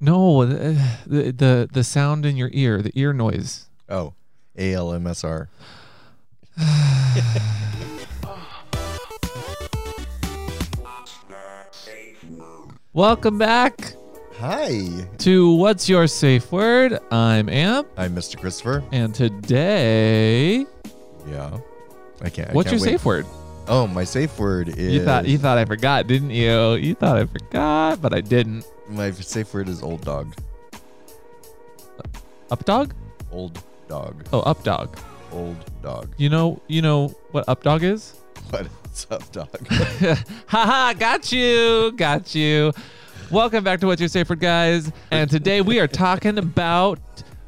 No, the, the the sound in your ear, the ear noise. Oh, ALMSR. Welcome back Hi, to What's Your Safe Word? I'm Amp, I'm Mr. Kristofer. and today, Yeah, I can't. I what's your can't wait. safe word? Oh, my safe word is. You thought you thought I forgot, didn't you? You thought I forgot, but I didn't. My safe word is old dog. Up dog? Old dog. Oh, up dog. Old dog. You know, you know what up dog is? What's up, dog? Haha, got you, got you. Welcome back to What's Your Safe Word, guys. And today we are talking about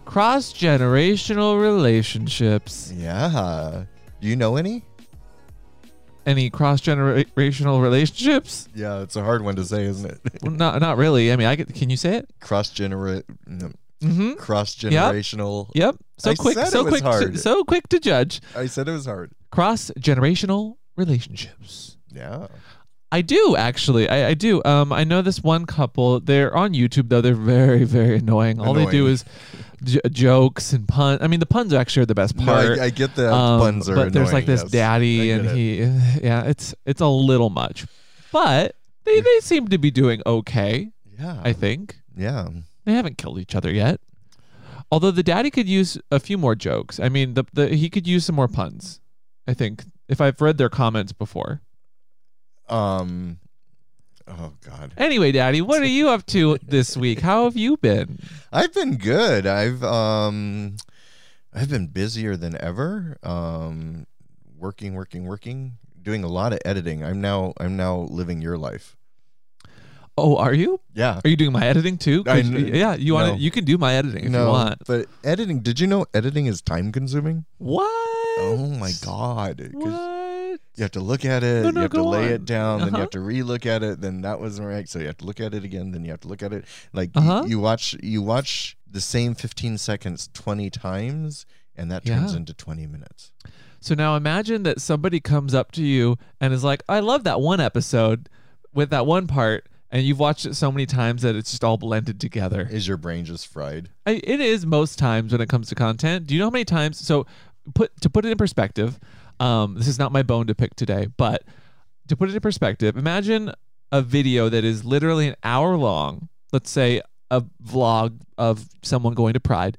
cross generational relationships. yeah. Do you know any? Any cross generational relationships? Yeah, it's a hard one to say, isn't it? Well, not, not really. I mean, I get, can you say it? cross genera- no, Mm-hmm. cross generational. Yep. So I quick, so quick, so quick to judge. I said it was hard. Cross generational relationships. Yeah. I do actually. I, I do. Um, I know this one couple. They're on YouTube though. They're very, very annoying. All they do is j- jokes and puns. I mean, the puns actually are the best No, part. I, I get the Um, buns are but there's like annoying, this yes. daddy, I and it. he, yeah, it's it's a little much, but they they seem to be doing okay. Yeah. I think yeah. they haven't killed each other yet. Although the daddy could use a few more jokes. I mean, the, the he could use some more puns. I think if I've read their comments before. Um. Oh God. Anyway, daddy, what are you up to this week? How have you been? I've been good. I've um, I've been busier than ever. Um, working, working, working, doing a lot of editing. I'm now I'm now living your life. Oh, are you? Yeah. Are you doing my editing too? I you- yeah, you want no. to? You can do my editing if you want. but editing. Did you know editing is time consuming? What? Oh my God. 'Cause What? You have to look at it. No, you have to go lay on. it down. Then Uh-huh. you have to re-look at it. Then that wasn't right. So you have to look at it again. Then you have to look at it. Like y- Uh-huh. you watch you watch the same 15 seconds 20 times, and that turns Yeah. into 20 minutes. So now imagine that somebody comes up to you and is like, "I love that one episode with that one part." And you've watched it so many times that it's just all blended together. Is your brain just fried? I, it is most times when it comes to content. Do you know how many times? So, put to put it in perspective, um, this is not my bone to pick today, but to put it in perspective, imagine a video that is literally an hour long. Let's say a vlog of someone going to Pride.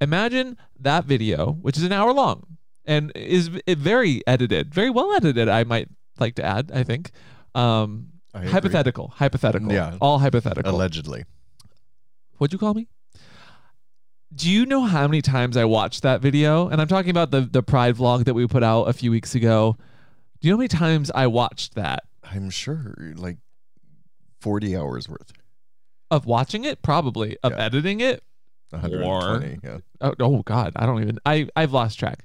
Imagine that video, which is an hour long and is very edited, very well edited. I might like to add. I think. Um, I hypothetical, hypothetical, Yeah. all hypothetical. Allegedly. What'd you call me? Do you know how many times I watched that video? And I'm talking about the the Pride vlog that we put out a few weeks ago. Do you know how many times I watched that? I'm sure like 40 hours worth. Of watching it, probably. Of Yeah. editing it, 120. Yeah. oh, oh God, I don't even. I I've lost track.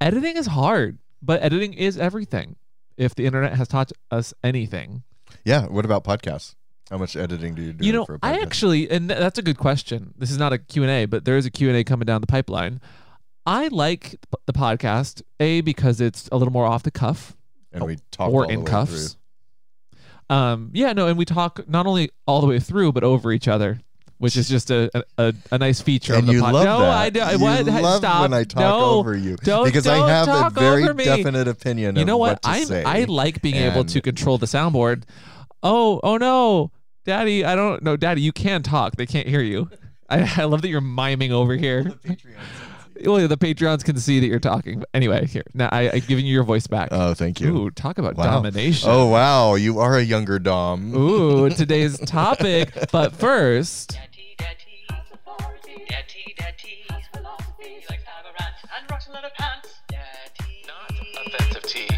Editing is hard, but editing is everything. If the internet has taught us anything, Yeah. What about podcasts? How much editing do you do you know, for a I actually, and that's a good question. This is not a Q and A, but there is a Q and A coming down the pipeline. I like the podcast a because it's a little more off the cuff. and we talk or in cuffs. Um, yeah, no, and we talk not only all the way through, but over each other, which is just a a, a nice feature And of the you pod- love no, that. I do. You what? love Stop. when I talk no, over you don't- because don't I have a very definite opinion You know what? what I. I like being able to control the soundboard. Oh, oh no, Daddy, I don't know, Daddy. You can talk. They can't hear you. I, I love that you're miming over here. Well, the Patreons can see that you're talking. But anyway, here now I, I've given you your voice back. Oh, thank you. Ooh, talk about Wow. domination. Oh wow, you are a younger Dom. Ooh, today's topic. But first, Daddy, daddy, daddy, daddy, philosophy. He likes to have a rant and rocks a of pants. Daddy, Not offensive tea.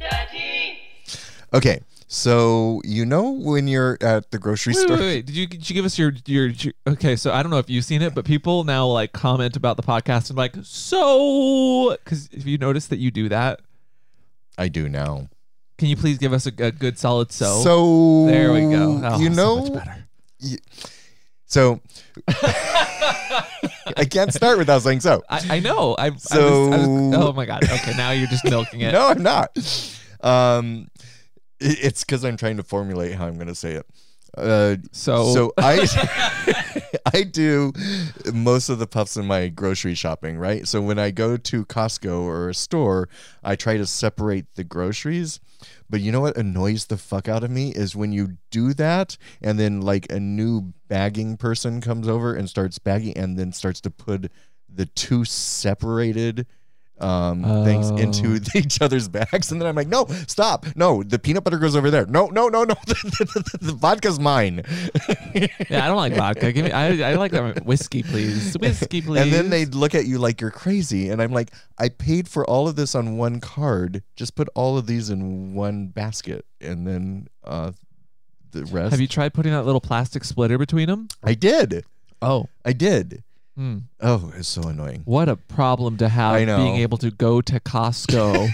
daddy. Okay, so you know when you're at the grocery wait, store. wait, wait. Did you did you give us your, your your okay? So I don't know if you've seen it, but people now like comment about the podcast and like so because if you notice that you do that, I do now. can you please give us a, a good solid so? So there we go. Oh, you so know, much better. so I can't start without saying so. I, I know. I, I, was, I So- was, oh my god. Okay, now you're just milking it. No, I'm not. Um, it's because I'm trying to formulate how I'm going to say it. Uh, So, so I I do most of the puffs in my grocery shopping, right? So when I go to Costco or a store, I try to separate the groceries. But you know what annoys the fuck out of me is when you do that and then like a new bagging person comes over and starts bagging and then starts to put the two separated um things into Oh. each other's bags and then I'm like no stop no the peanut butter goes over there no no no no the, the vodka's mine yeah, I don't like vodka. Give me, I, I like whiskey, please. Whiskey, please. And then they look at you like you're crazy. And I'm like, I paid for all of this on one card. Just put all of these in one basket. And then uh, the rest. Have you tried putting that little plastic splitter between them? I did. Oh, I did. Hmm. Oh, it's so annoying. what a problem to have I know. being able to go to Costco.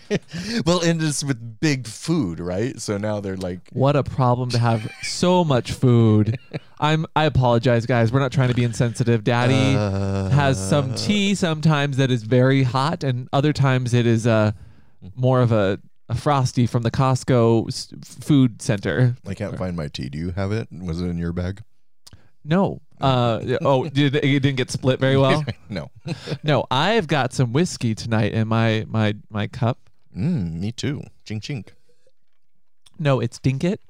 well, and it's with big food, right? So now they're like, what a problem to have so much food. I'm. I apologize, guys. We're not trying to be insensitive. Daddy uh, has some tea sometimes that is very hot, and other times it is uh, more of a, a frosty from the Costco food center. I can't find my tea. Do you have it? Was it in your bag? No. Uh, oh, did it didn't get split very well? no. No, I've got some whiskey tonight in my my my cup. Mm, me too. Chink chink. No, it's dink it.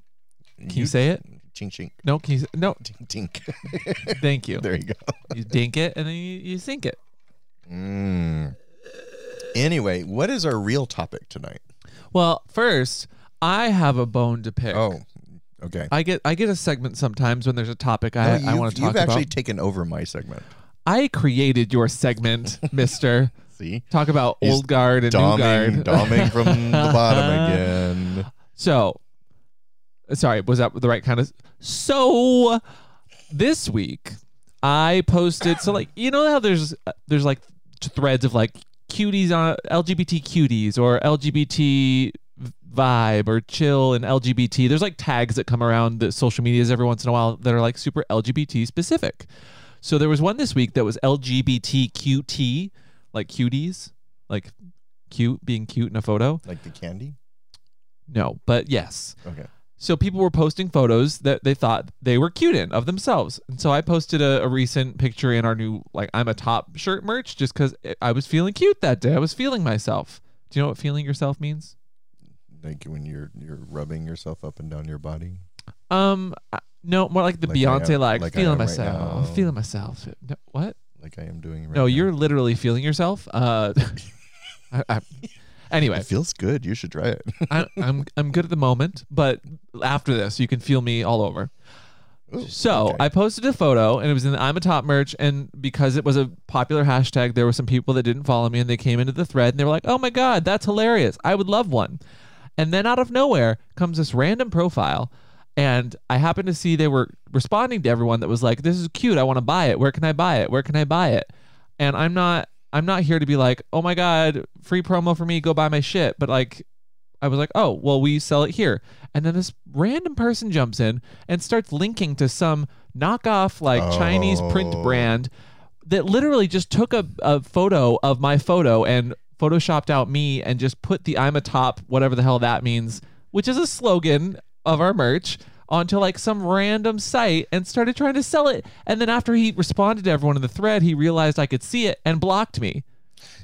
Can you, say it? Chink chink. No, can you? s- No, Tink tink. thank you. there you go. You dink it and then you, you sink it. Mm. Anyway, what is our real topic tonight? Well, first, I have a bone to pick. Oh, okay. I get I get a segment sometimes when there's a topic I, No, I want to talk about. You've actually taken over my segment. I created your segment, Mister. See, Talk about He's old guard and new doming, guard. doming from the bottom again. So, sorry, was that the right kind of? So, this week I posted. So, like, you know how there's uh, there's like threads of like cuties on LGBT cuties or LGBT vibe or chill and LGBT. There's like tags that come around the social medias every once in a while that are like super LGBT specific. So there was one this week that was LGBTQT, like cuties, like cute being cute in a photo. Like the candy. No, but yes. Okay. So people were posting photos that they thought they were cute in of themselves. And so I posted a, a recent picture in our new like I'm a top shirt merch just because I was feeling cute that day. I was feeling myself. Do you know what feeling yourself means? Like when you're you're rubbing yourself up and down your body. Um, uh, no, more like the Like I Beyonce, am- like, like I feeling am right myself, now. feeling myself. No, what? Like I am doing right no, now. you're literally feeling yourself. Uh, I, I, anyway, It feels good. You should try it. I, I'm I'm good at the moment, but after this, you can feel me all over. Ooh, So okay. I posted a photo, and it was in the I'm a Top merch, and because it was a popular hashtag, there were some people that didn't follow me, and they came into the thread, and they were like, "Oh my god, that's hilarious! I would love one." And then out of nowhere comes this random profile, and I happened to see they were responding to everyone that was like, "This is cute. I want to buy it. Where can I buy it? Where can I buy it?" And I'm not I'm not here to be like, "Oh my god, free promo for me. Go buy my shit." But like I was like, oh, well, we sell it here. And then this random person jumps in and starts linking to some knockoff, like Chinese print Oh. brand that literally just took a, a photo of my photo and photoshopped out me and just put the I'm a top, whatever the hell that means, which is a slogan of our merch, onto like some random site and started trying to sell it. And then after he responded to everyone in the thread, he realized I could see it and blocked me.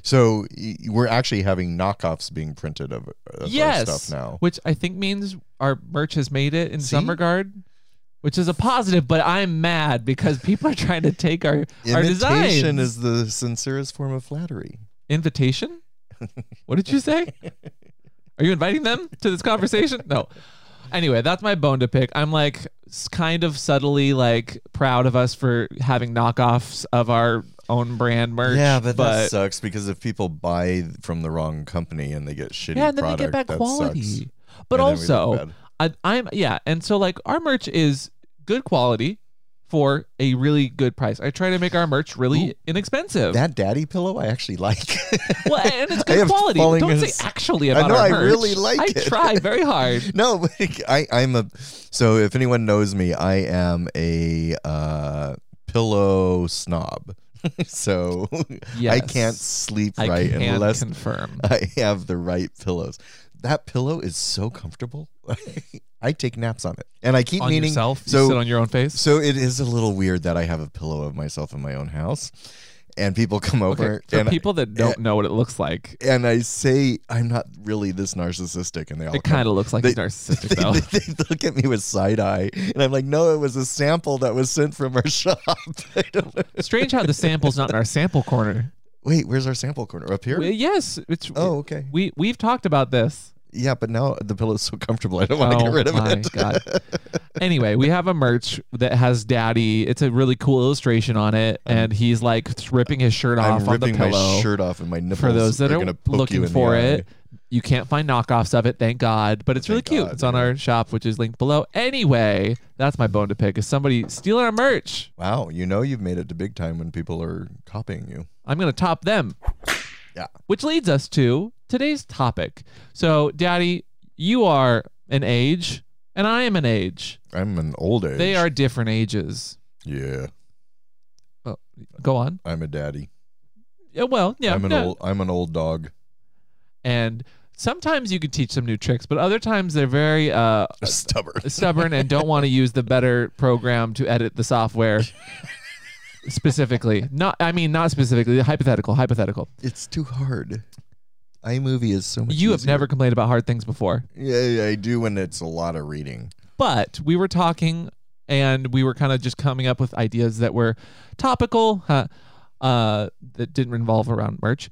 So we're actually having knockoffs being printed of, of our yes, stuff now. which I think means our merch has made it in some regard, which is a positive. But I'm mad because people are trying to take our our designs. is the sincerest form of flattery. invitation. What did you say? Are you inviting them to this conversation? No. Anyway, that's my bone to pick. I'm like kind of subtly like proud of us for having knockoffs of our own brand merch. Yeah, but, that sucks because if people buy from the wrong company and they get shitty yeah, and then product, they get bad quality. sucks. But And then we look also. I, I'm yeah, and so like our merch is good quality for a really good price. I try to make our merch really Ooh. inexpensive. that daddy pillow I actually like. well, and it's good quality. Don't say s- actually I about know, our I merch. really like I it. try very hard. no, I I'm a so if anyone knows me, I am a uh, pillow snob. so I can't sleep I right can unless confirm. I have the right pillows. That pillow is so comfortable. I take naps on it, and I keep on meaning yourself. So you sit on your own face. so it is a little weird that I have a pillow of myself in my own house, and people come over Okay, for and people that don't know what it looks like, and I say I'm not really this narcissistic, and they all it kind of looks like they- narcissistic they, though. they- they look at me with side eye, and I'm like, no, it was a sample that was sent from our shop. I. Strange how the sample's not in our sample corner. Wait, where's our sample corner up here? Yes, it's. oh, okay. we we've talked about this. Yeah, but now the pillow's so comfortable, I don't want to oh get rid of my it. god. anyway, we have a merch that has Daddy. It's a really cool illustration on it, and he's like ripping his shirt off I'm on the ripping my pillow. shirt off, and my nipples For those that are are gonna poke you looking in for the it, eye. you can't find knockoffs of it, thank God. But it's really Thank cute. God, it's on our shop, which is linked below. Anyway, that's my bone to pick. Is somebody stealing our merch? Wow, you know you've made it to big time when people are copying you. I'm gonna top them. Yeah. Which leads us to today's topic. So, Daddy, you are an age, and I am an age. I'm an old age. They are different ages. Yeah, Go on. I'm a daddy. Yeah, well, yeah. I'm an yeah. old. I'm an old dog. And sometimes you can teach them new tricks, but other times they're very uh, Stubborn. stubborn and don't want to use the better program to edit the software. specifically, not. I mean, not specifically. Hypothetical. Hypothetical. It's too hard. iMovie is so much. You have easier. never complained about hard things before. Yeah, I do when it's a lot of reading. but we were talking and we were kind of just coming up with ideas that were topical uh, uh, that didn't revolve around merch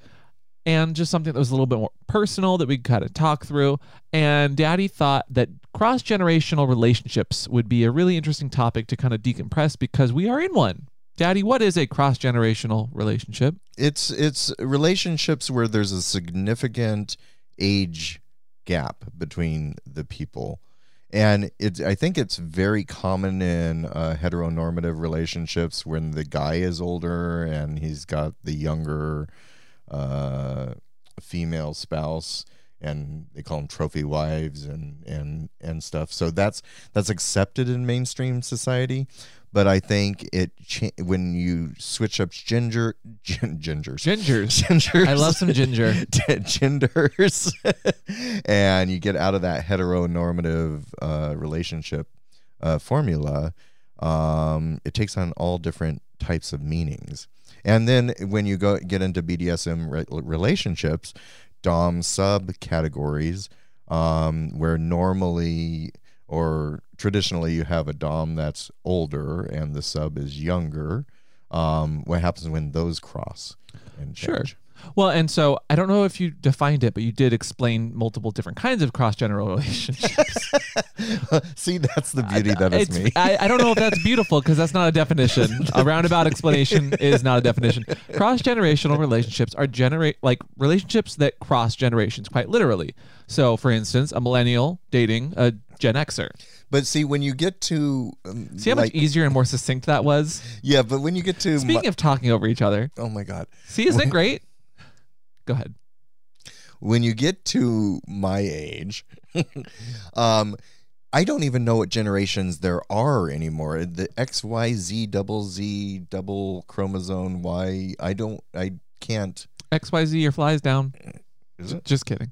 and just something that was a little bit more personal that we could kind of talk through and daddy thought that cross-generational relationships would be a really interesting topic to kind of decompress because we are in one daddy what is a cross-generational relationship It's it's relationships where there's a significant age gap between the people. And it's I think it's very common in uh, heteronormative relationships when the guy is older and he's got the younger uh, female spouse and they call them trophy wives and and and stuff. So that's that's accepted in mainstream society. But I think it cha- when you switch up ginger gin, gingers. Gingers. Gingers. I love some ginger. Genders and you get out of that heteronormative uh, relationship uh, formula um, it takes on all different types of meanings. And then when you go get into bdsm re- relationships dom sub categories um, where normally or traditionally you have a dom that's older and the sub is younger um, what happens when those cross and Sure. change? Well, and so I don't know if you defined it, but you did explain multiple different kinds of cross-general relationships. See, that's the beauty that is me. I, I don't know if that's beautiful because that's not a definition. A roundabout explanation is not a definition. Cross-generational relationships are generate like relationships that cross generations, quite literally. So, for instance, a millennial dating a Gen Xer. But see, when you get to um, See how like, much easier and more succinct that was. yeah, but when you get to Speaking mi- of talking over each other, oh my god, see, isn't it great? Go ahead. when you get to my age, um, I don't even know what generations there are anymore. The X, Y, Z, double Z, double chromosome Y. I don't. I can't. X Y Z, your flies down. Is it? Just kidding.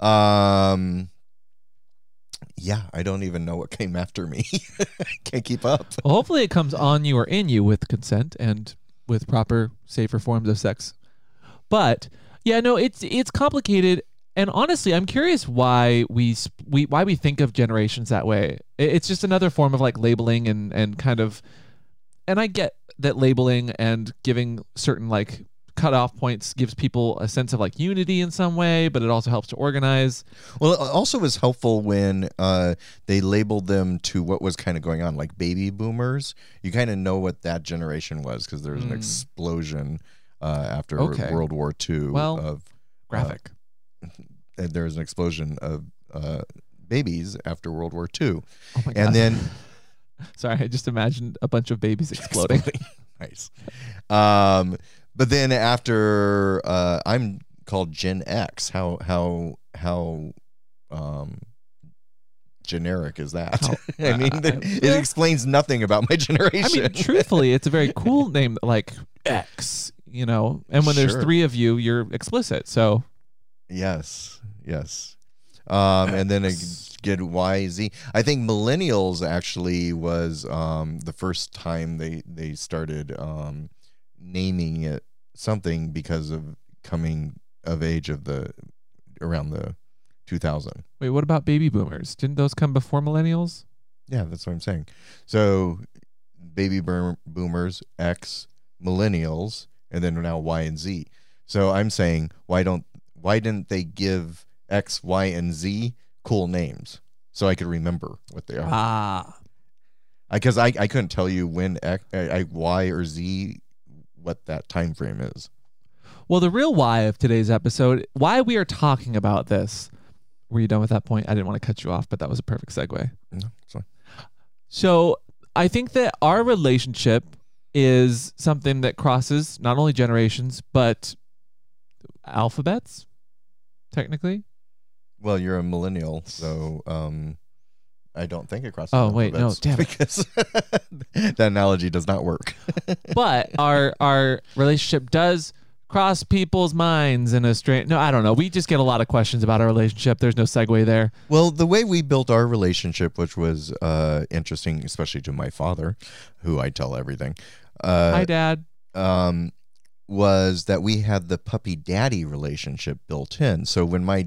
Um. Yeah, I don't even know what came after me. Can't keep up. Well, hopefully it comes on you or in you with consent and with proper safer forms of sex. But yeah, no, it's it's complicated. And honestly, I'm curious why we we why we think of generations that way. It's just another form of like labeling and and kind of. And I get that labeling and giving certain like cutoff points gives people a sense of like unity in some way, but it also helps to organize. Well, it also was helpful when uh, they labeled them to what was kind of going on, like baby boomers. You kind of know what that generation was because there was an Mm. explosion uh, after Okay. World War II Well, of Graphic. and there was an explosion of uh, babies after World War II, oh my god. and then Sorry, I just imagined a bunch of babies exploding. nice. Um, but then after uh, I'm called Gen X. How how how um, generic is that? How- I mean, it explains nothing about my generation. I mean, truthfully, it's a very cool name, like X, you know. And when there's three of you, you're explicit. So yes, yes. um, and then get Y Z. I think millennials actually was um, the first time they they started um, naming it something because of coming of age of the around the 2000. Wait, what about baby boomers? Didn't those come before millennials? Yeah, that's what I'm saying. So, baby boomers, X, millennials, and then now Y and Z. So I'm saying, why don't why didn't they give X, Y, and Z cool names so I could remember what they are? Ah. Because I, I couldn't tell you when X, I, I, Y or Z what that time frame is. Well, the real why of today's episode, why we are talking about this. Were you done with that point? I didn't want to cut you off, but that was a perfect segue. No, fine. So I think that our relationship is something that crosses not only generations, but alphabets, technically. Well, you're a millennial, so um, I don't think it crosses. Oh, wait, no, damn it. because that analogy does not work. But our our relationship does cross people's minds in a strange. No, I don't know. We just get a lot of questions about our relationship. There's no segue there. Well, the way we built our relationship, which was uh, interesting, especially to my father, who I tell everything, uh, Hi, Dad. um, was that we had the puppy daddy relationship built in. So when my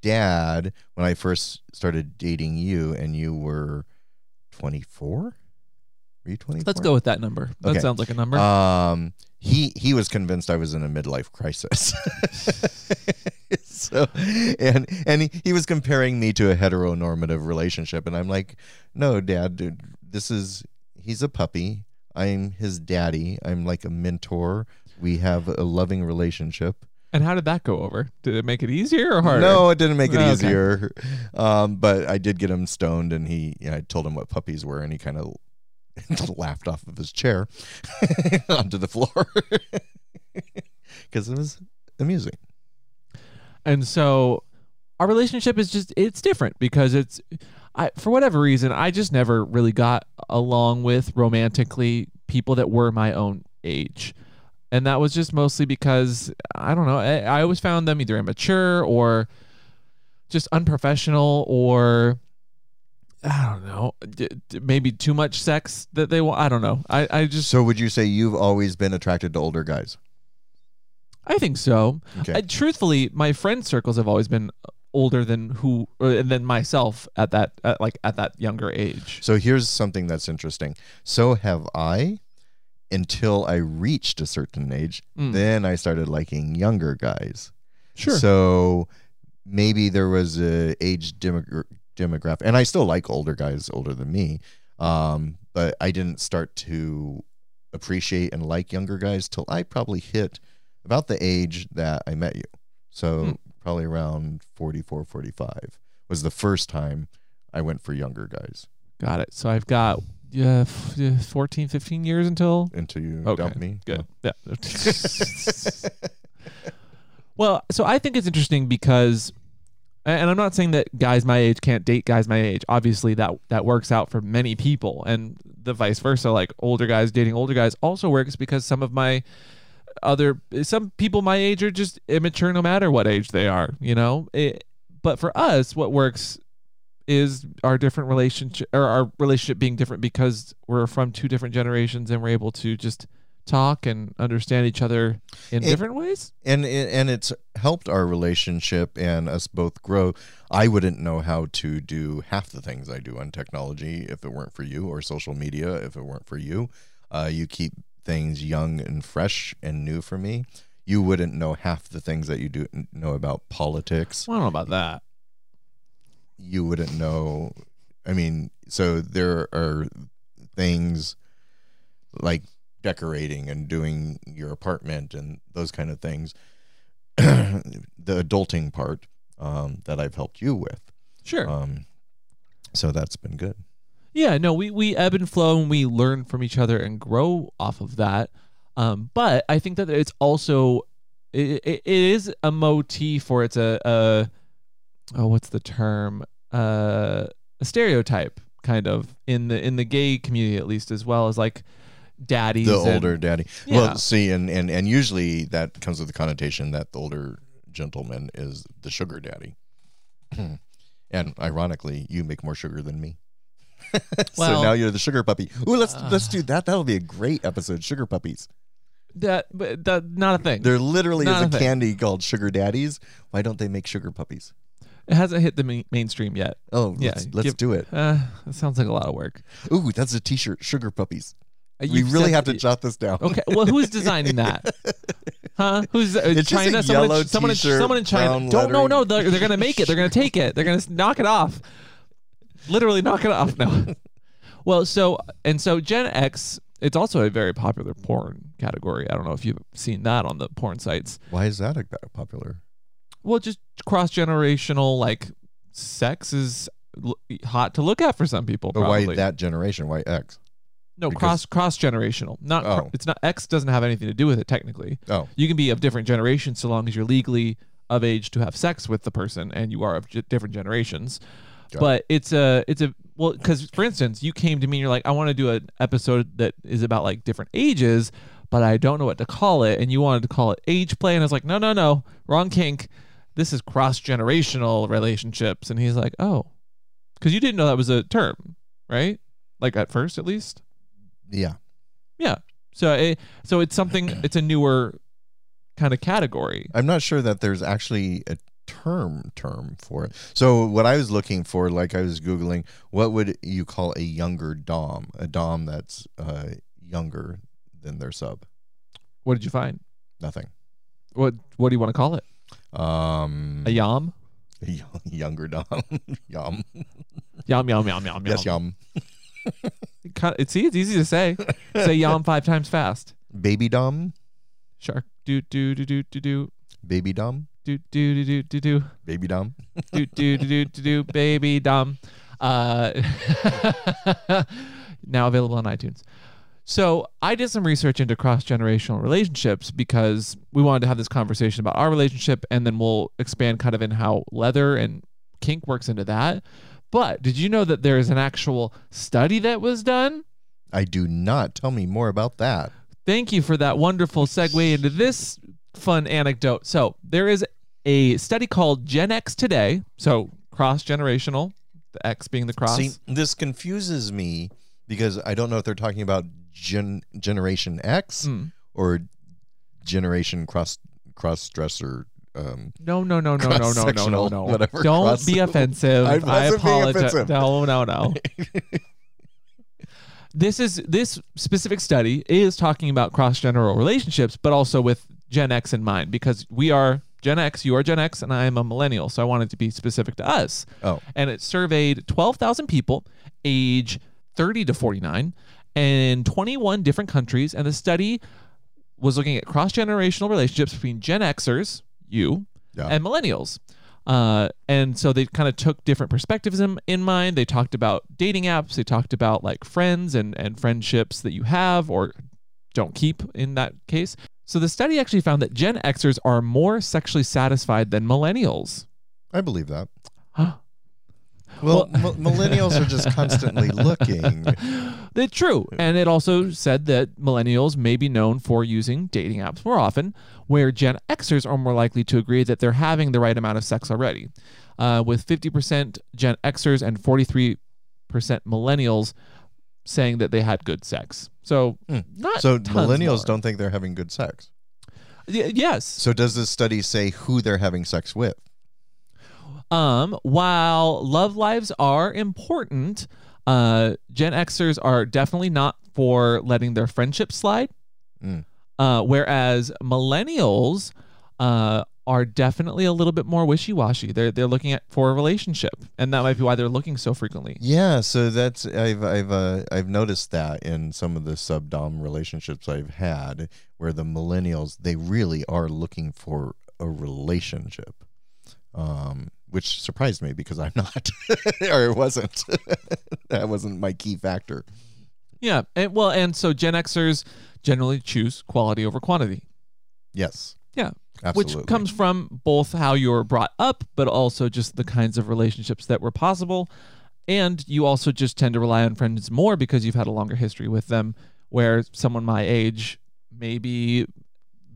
dad, when I first started dating you, and you were 24, were you 24? Let's go with that number. That Okay. sounds like a number. Um, he he was convinced I was in a midlife crisis. so, and and he, he was comparing me to a heteronormative relationship, and I'm like, no, Dad, dude, this is he's a puppy. I'm his daddy. I'm like a mentor. We have a loving relationship. And how did that go over? Did it make it easier or harder? No, it didn't make it okay. easier. Um, but I did get him stoned, and he, you know, I told him what puppies were, and he kind of laughed off of his chair onto the floor because it was amusing. And so our relationship is just it's different because it's I for whatever reason I just never really got along with romantically people that were my own age. And that was just mostly because I don't know, I, I always found them either immature or just unprofessional or I don't know, d- d- maybe too much sex that they want. I don't know. I, I just So, would you say you've always been attracted to older guys? I think so. Okay. I, truthfully, my friend circles have always been older than who or than myself at that at like at that younger age. So here's something that's interesting. So have I until I reached a certain age. Mm. Then I started liking younger guys. Sure. So maybe there was a age demogra- demographic, and I still like older guys older than me. Um, but I didn't start to appreciate and like younger guys till I probably hit about the age that I met you. So Hmm. probably around 44, 45 was the first time I went for younger guys Got it. So I've got yeah, f- yeah, 14, 15 years until until you Okay, dumped me. good. Oh. Yeah. well, so I think it's interesting because and I'm not saying that guys my age can't date guys my age. Obviously that that works out for many people and the vice versa like older guys dating older guys also works because some of my other some people my age are just immature no matter what age they are, you know? It, but for us what works is our different relationship or our relationship being different because we're from two different generations and we're able to just talk and understand each other in It- different ways. and and it's helped our relationship and us both grow. I wouldn't know how to do half the things I do on technology if it weren't for you, or social media if it weren't for you. Uh, you keep things young and fresh and new for me. You wouldn't know half the things that you do know about politics. I don't know about that. You wouldn't know. I mean, so there are things like decorating and doing your apartment and those kind of things. the adulting part um, that I've helped you with. Sure. Um, so that's been good. Yeah, no, we we ebb and flow and we learn from each other and grow off of that. Um, but I think that it's also it, it, is a motif or it's a, a oh what's the term uh, a stereotype kind of in the in the gay community at least as well as like daddies The and- older daddy. Yeah. Well, see, and, and and usually that comes with the connotation that the older gentleman is the sugar daddy. And ironically, you make more sugar than me. so now you're the sugar puppy. Ooh, let's let's do that. That'll be a great episode. Sugar puppies. That, but that not a thing. There literally Not is a a candy called sugar daddies. Why don't they make sugar puppies? It hasn't hit the main, mainstream yet. Oh, Yeah, let's, let's give- do it. Uh, that sounds like a lot of work. Ooh, that's a T-shirt. Sugar puppies. Uh, We you've really said- have to jot this down. Okay, well, who's designing that? Huh? Who's uh, It's just a China? Someone, yellow in, someone, in, t-shirt, someone in China. brown Don't no no. They're, they're gonna make it. They're gonna take it. They're gonna s- knock it off. Literally knock it off. No. well, so and so Gen X. It's also a very popular porn category. I don't know if you've seen that on the porn sites. Why is that a- popular? Well, just cross generational like sex is l- hot to look at for some people. But Probably. why that generation? Why X? No, Because- cross cross generational. Not cr- Oh. it's not X doesn't have anything to do with it technically. Oh, You can be of different generations so long as you're legally of age to have sex with the person and you are of g- different generations. Got it. but it's a it's a well cuz for instance, you came to me and you're like I want to do an episode that is about like different ages, but I don't know what to call it and you wanted to call it age play and I was like, "No, no, no. Wrong kink. This is cross-generational relationships." And he's like, "Oh." Cuz you didn't know that was a term, right? Like at first at least? yeah. Yeah. So it, so it's something it's a newer kind of category. I'm not sure that there's actually a term term for it. So what I was looking for, like I was googling, what would you call a younger dom? A dom that's uh, younger than their sub. What did you find? Nothing. What what do you want to call it? Um, A yam? a young- younger dom. yum. Yum yum yum yum Yes, yum. kind of- It's see, it's easy to say. say yum five times fast. Baby dom. Shark do do do do do do Baby dom. do do do do do do Baby dom. do do do do do do baby dumb. Uh, now available on iTunes. So I did some research into cross generational relationships because we wanted to have this conversation about our relationship, and then we'll expand kind of in how leather and kink works into that. But did you know that there is an actual study that was done? I do not. Tell me more about that. Thank you for that wonderful segue into this fun anecdote. So, there is a study called Gen X Today. So, cross generational, the X being the cross. See, this confuses me because I don't know if they're talking about gen- Generation X Mm. or Generation Cross Cross Dresser. Um, No, no, no, no, no, no, no, no, no. whatever, Don't cross- be offensive. I I, apologize. offensive. No, no, no. this is this specific study is talking about cross general relationships, but also with Gen X in mind because we are Gen X, you are Gen X, and I am a millennial, so I wanted to be specific to us. oh, and it surveyed 12,000 people age 30 to 49 in 21 different countries and the study was looking at cross-generational relationships between Gen Xers, you, Yeah. and millennials. Uh, and so they kind of took different perspectives in, in mind. They talked about dating apps. They talked about like friends and, and friendships that you have or don't keep in that case. So the study actually found that Gen Xers are more sexually satisfied than millennials. I believe that. Huh. Well, mi- millennials are just constantly looking. That's true. And it also said that millennials may be known for using dating apps more often, where Gen Xers are more likely to agree that they're having the right amount of sex already, uh, with 50% Gen Xers and 43% millennials saying that they had good sex. So, Hmm. not So millennials lower. don't think they're having good sex. Y- yes. So does this study say who they're having sex with? Um, while love lives are important, uh, Gen Xers are definitely not for letting their friendship slide. Mm. Uh, whereas millennials uh, are definitely a little bit more wishy washy. They're they're looking at for a relationship, and that might be why they're looking so frequently. Yeah, so that's I've I've uh, I've noticed that in some of the subdom relationships I've had, where the millennials they really are looking for a relationship, um, which surprised me because I'm not, or it wasn't. that wasn't my key factor. Yeah, and well, and so Gen Xers generally choose quality over quantity. Yes, Yeah, absolutely. which comes from both how you were brought up, but also just the kinds of relationships that were possible. And you also just tend to rely on friends more because you've had a longer history with them, where someone my age may be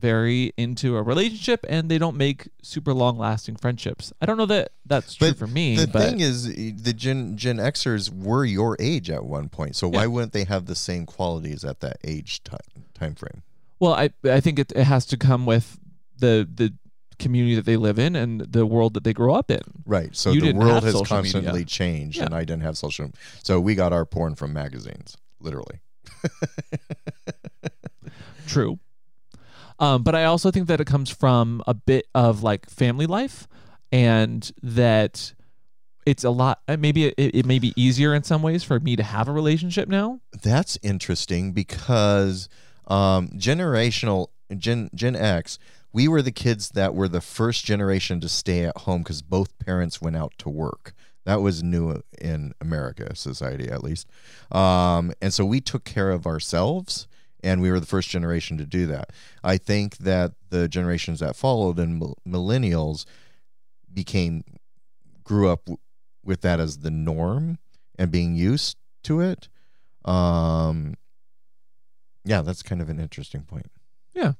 very into a relationship and they don't make super long lasting friendships. I don't know that that's true But for me. the thing is, the Gen Gen Xers were your age at one point, so why wouldn't they have the same qualities at that age time time frame? well, I I think it, it has to come with the the community that they live in and the world that they grow up in. Right. So You the world has social media. constantly changed, Yeah. and I didn't have social. So we got our porn from magazines, literally. True. Um, but I also think that it comes from a bit of like family life and that it's a lot uh, maybe it, it may be easier in some ways for me to have a relationship now That's interesting because um, generational Gen Gen X, we were the kids that were the first generation to stay at home because both parents went out to work. That was new in America society, at least. Um, and so we took care of ourselves, and we were the first generation to do that. I think that the generations that followed and millennials became grew up with that as the norm and being used to it. Um, yeah, that's kind of an interesting point. Yeah.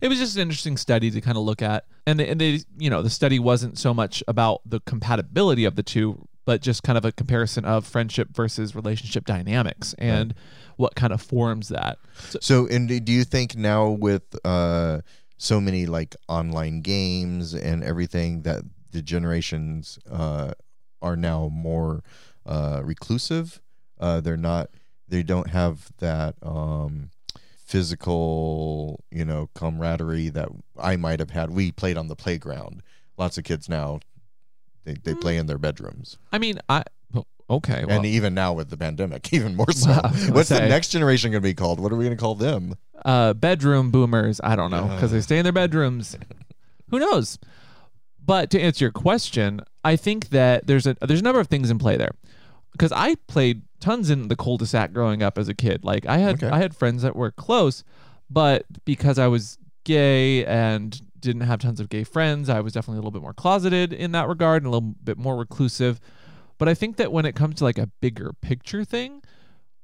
It was just an interesting study to kind of look at and they, and they you know the study wasn't so much about the compatibility of the two but just kind of a comparison of friendship versus relationship dynamics and what kind of forms that so, So, and do- you think now with uh, so many like online games and everything that the generations uh, are now more uh, reclusive? Uh, they're not. They don't have that um, physical, you know, camaraderie that I might have had. We played on the playground. Lots of kids now, they, they play in their bedrooms, i mean i okay well, and even now with the pandemic, even more so. Well, I was gonna What's the next generation going to be called? What are we going to call them? uh, bedroom boomers. I don't know because they stay in their bedrooms. Who knows? But to answer your question, I think that there's a there's a number of things in play there. Because I played tons in the cul-de-sac growing up as a kid. Like I had Okay. I had friends that were close, but because I was gay and didn't have tons of gay friends, I was definitely a little bit more closeted in that regard and a little bit more reclusive. But I think that when it comes to like a bigger picture thing,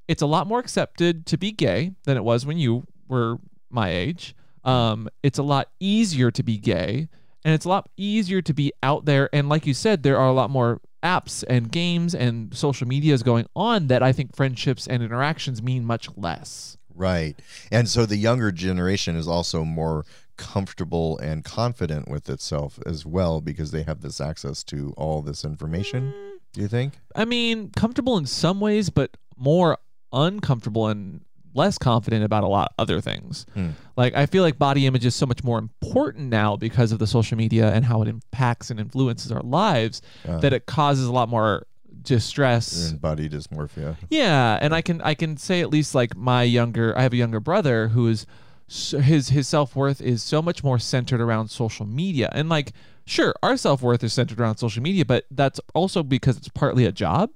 it's a lot more accepted to be gay than it was when you were my age. Um, it's a lot easier to be gay, and it's a lot easier to be out there. And like you said, there are a lot more apps and games and social media is going on that I think friendships and interactions mean much less. Right. And so the younger generation is also more comfortable and confident with itself as well because they have this access to all this information. Do you think? I mean, comfortable in some ways, but more uncomfortable and less confident about a lot of other things. Hmm. Like I feel like body image is so much more important now because of the social media and how it impacts and influences our lives Uh, that it causes a lot more distress. and body dysmorphia. Yeah, and I can I can say at least like my younger I have a younger brother who is so his his self worth is so much more centered around social media and like sure our self worth is centered around social media, but that's also because it's partly a job,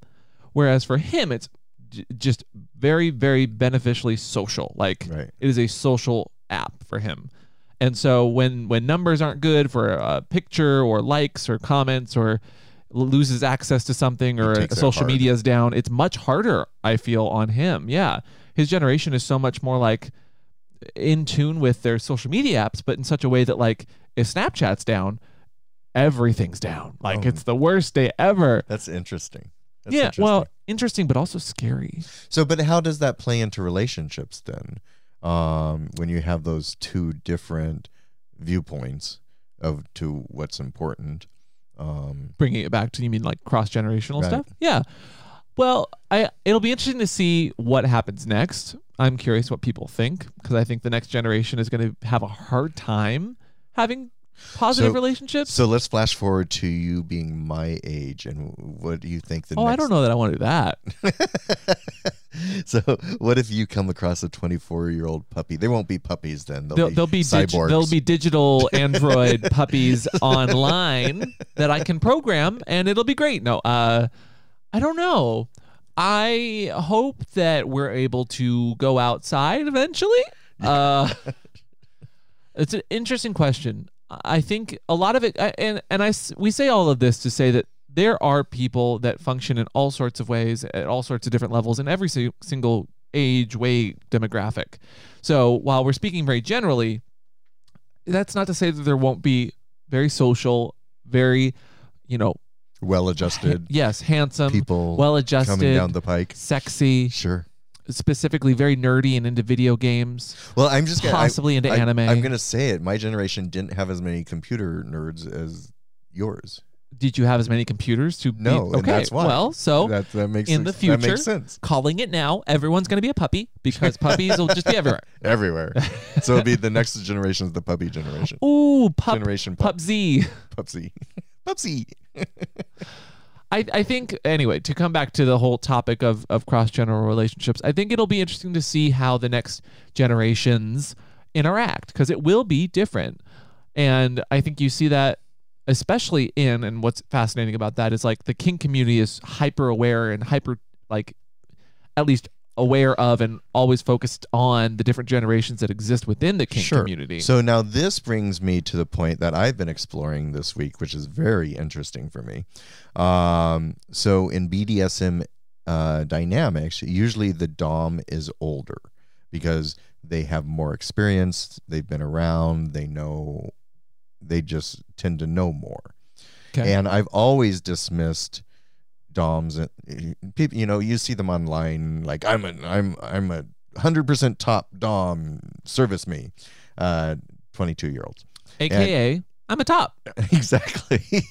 whereas for him it's j- just very very beneficially social. Like Right. it is a social app for him. And so when when numbers aren't good for a picture or likes or comments or loses access to something or social media is down, it's much harder I feel on him. Yeah. His generation is so much more like in tune with their social media apps but in such a way that like if Snapchat's down, everything's down. Like Oh. it's the worst day ever. That's interesting. That's yeah, interesting. well, interesting but also scary. so but how does that play into relationships then? Um, when you have those two different viewpoints of to what's important. Um, bringing it back to you mean like cross generational Right. stuff yeah well i it'll be interesting to see what happens next i'm curious what people think because i think the next generation is going to have a hard time having positive So- relationships so let's flash forward to you being my age and what do you think the oh next i don't know that i want to do that so what if you come across a 24 year old puppy they won't be puppies then they'll, There'll, be there'll be dig- cyborgs there'll be digital android puppies online that I can program, and it'll be great. No, uh, I don't know. I hope that we're able to go outside eventually. Uh, it's an interesting question. I think a lot of it, and and I we say all of this to say that there are people that function in all sorts of ways at all sorts of different levels in every single age, weight, demographic. So while we're speaking very generally, that's not to say that there won't be very social, very, you know, Well adjusted yes, handsome, people well adjusted, coming down the pike. sexy, Sure. Specifically very nerdy and into video games, Well, I'm just gonna, I- possibly into I, anime. I'm gonna say it. My generation didn't have as many computer nerds as yours. Did you have as many computers to be- No, and okay, that's why. well, so that that makes in the sense- that future- makes sense calling it now, everyone's to be a puppy because puppies will just be everywhere. everywhere. so it'll be the next generation is the puppy generation. Ooh, pup, generation pup, pupsy, pupsy. I, I think anyway to come back to the whole topic of, of cross general relationships i think it'll be interesting to see how the next generations interact because it will be different. And i think you see that especially in and what's fascinating about that is like the kink community is hyper aware and hyper like at least aware of and always focused on the different generations that exist within the kink community So now this brings me to the point that I've been exploring this week, which is very interesting for me. Um, so in BDSM uh, dynamics, usually the dom is older because they have more experience, they've been around, they know, they just tend to know more. Okay. And I've always dismissed doms and people you know you see them online like i'm a i'm i'm a 100% top dom service me uh 22 year olds aka i'm a top. Exactly.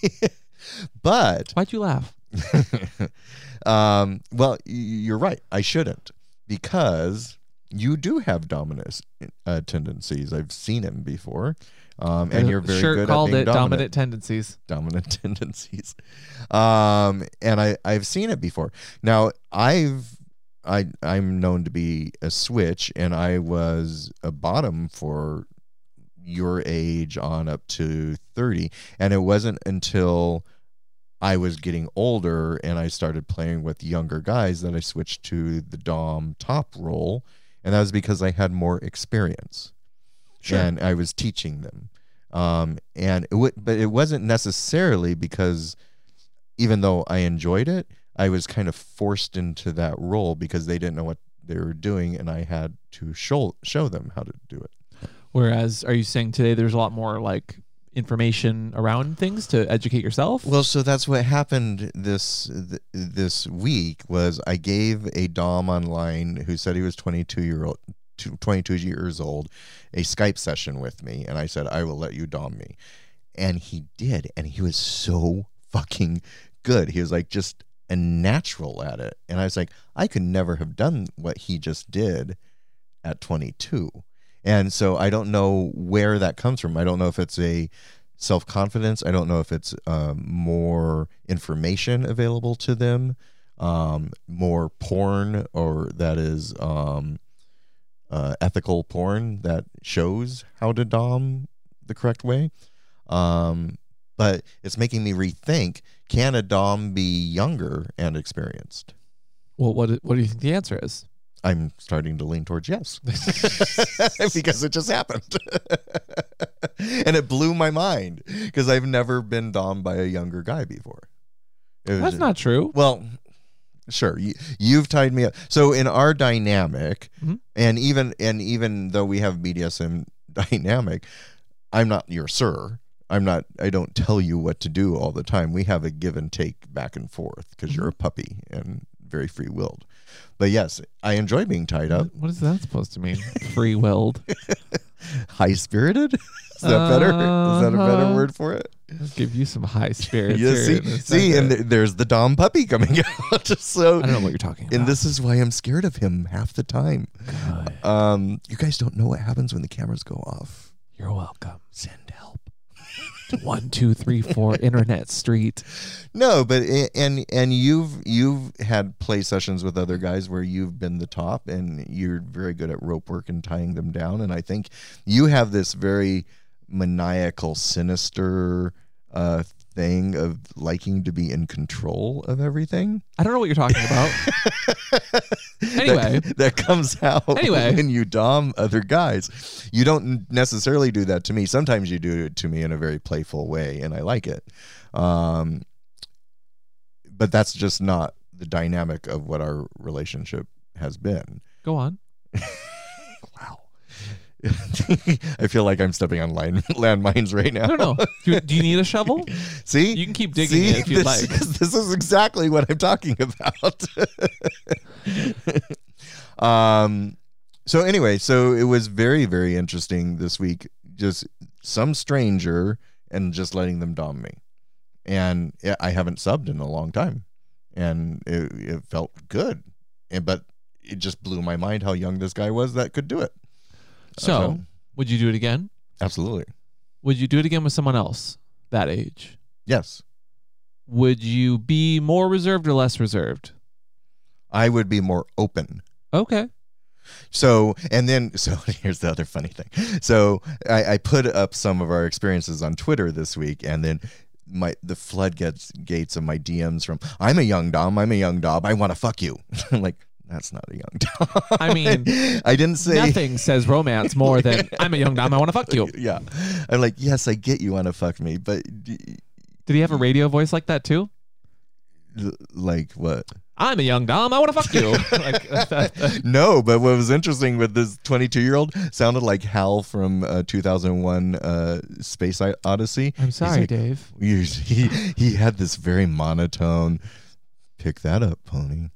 But why'd you laugh? Um well you're right. I shouldn't because you do have dominant uh, tendencies. I've seen him before um and you're very shirt good called at being it dominant. dominant tendencies dominant tendencies. Um, and I I've seen it before. Now I've I I'm known to be a switch, and I was a bottom for your age on up to thirty, and it wasn't until I was getting older and I started playing with younger guys that I switched to the dom top role, and that was because I had more experience and I was teaching them. Um, and it w- but it wasn't necessarily because even though I enjoyed it, I was kind of forced into that role because they didn't know what they were doing, and I had to show show them how to do it. Whereas, are you saying today there's a lot more like information around things to educate yourself? Well, so that's what happened this th- this week was I gave a dom online who said he was 22 year old 22 years old a Skype session with me and I said I will let you dom me. And he did and he was so fucking good. He was like just a natural at it. And I was like I could never have done what he just did at 22. And so I don't know where that comes from. I don't know if it's a self confidence. I don't know if it's um, more information available to them, um, more porn, or that is um, uh, ethical porn that shows how to dom the correct way. Um, but it's making me rethink: Can a dom be younger and experienced? well, what what do you think the answer is? I'm starting to lean towards yes because it just happened. and it blew my mind because I've never been domed by a younger guy before. That's just- not true. well, sure. You, you've tied me up. So in our dynamic, Mhm. and even and even though we have BDSM dynamic, I'm not your sir. I'm not. I don't tell you what to do all the time. We have a give and take back and forth because you're a puppy and very free willed. But yes, I enjoy being tied up. What is that supposed to mean? Free willed. High spirited. Is that better? Is that a better Uh-huh. word for it? I'll give you some high spirits. Yeah, see, see, and th- there's the Dom puppy coming out. so I don't know what you're talking about. and this is why I'm scared of him half the time. Good. Um, you guys don't know what happens when the cameras go off. You're welcome. Send help. One, two, three, four, Internet Street. No, but and and you've you've had play sessions with other guys where you've been the top and you're very good at rope work and tying them down. And I think you have this very maniacal, sinister uh, thing of liking to be in control of everything. I don't know what you're talking about. Anyway. that, that comes out Anyway. when you dom other guys. You don't necessarily do that to me. Sometimes you do it to me in a very playful way, and I like it. Um, but that's just not the dynamic of what our relationship has been. Go on. Wow. I feel like I'm stepping on line, landmines right now. I don't know. Do, do you need a shovel? See, You can keep digging See? it if you'd this like. Is, this is exactly what I'm talking about. um. So anyway, so it was very, very interesting this week. Just some stranger and just letting them dom me, and I haven't subbed in a long time, and it, it felt good, and but it just blew my mind how young this guy was that could do it. So, would you do it again? absolutely, Would you do it again with someone else that age? yes, Would you be more reserved or less reserved? I would be more open. Okay. So, and then, so here's the other funny thing. So, I, I put up some of our experiences on Twitter this week, and then my the floodgates gates of my DMs from I'm a young dom, I'm a young dob, I want to fuck you. I'm like, that's not a young Tom. I mean, I didn't say Nothing says romance more than I'm a young Tom. I want to fuck you. Yeah, I'm like, yes, I get you want to fuck me, but Did he have a radio voice like that too? l- like what? I'm a young dom. I want to fuck you. like, no, but what was interesting with this 22 year old sounded like Hal from uh, 2001 uh, Space Odyssey. I'm sorry, like, Dave. he he had this very monotone. Pick that up, pony.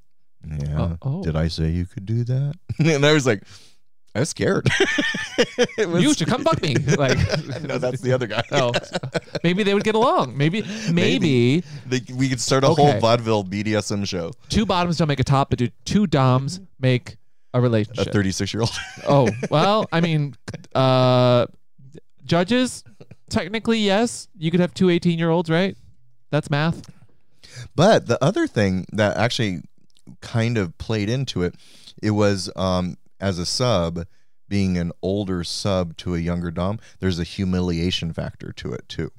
Yeah. Uh, oh. Did I say you could do that? and I was like, I was scared. Was- You should come fuck me. Like, no, that's the other guy. oh, maybe they would get along. Maybe, maybe, They- we could start a Okay. whole vaudeville BDSM show. two bottoms don't make a top, but do two doms make a relationship? A 36 year old. Oh well, I mean, uh, judges technically yes, you could have two 18 year olds, right? That's math. But the other thing that actually kind of played into it, it was um, as a sub, being an older sub to a younger dom, there's a humiliation factor to it too,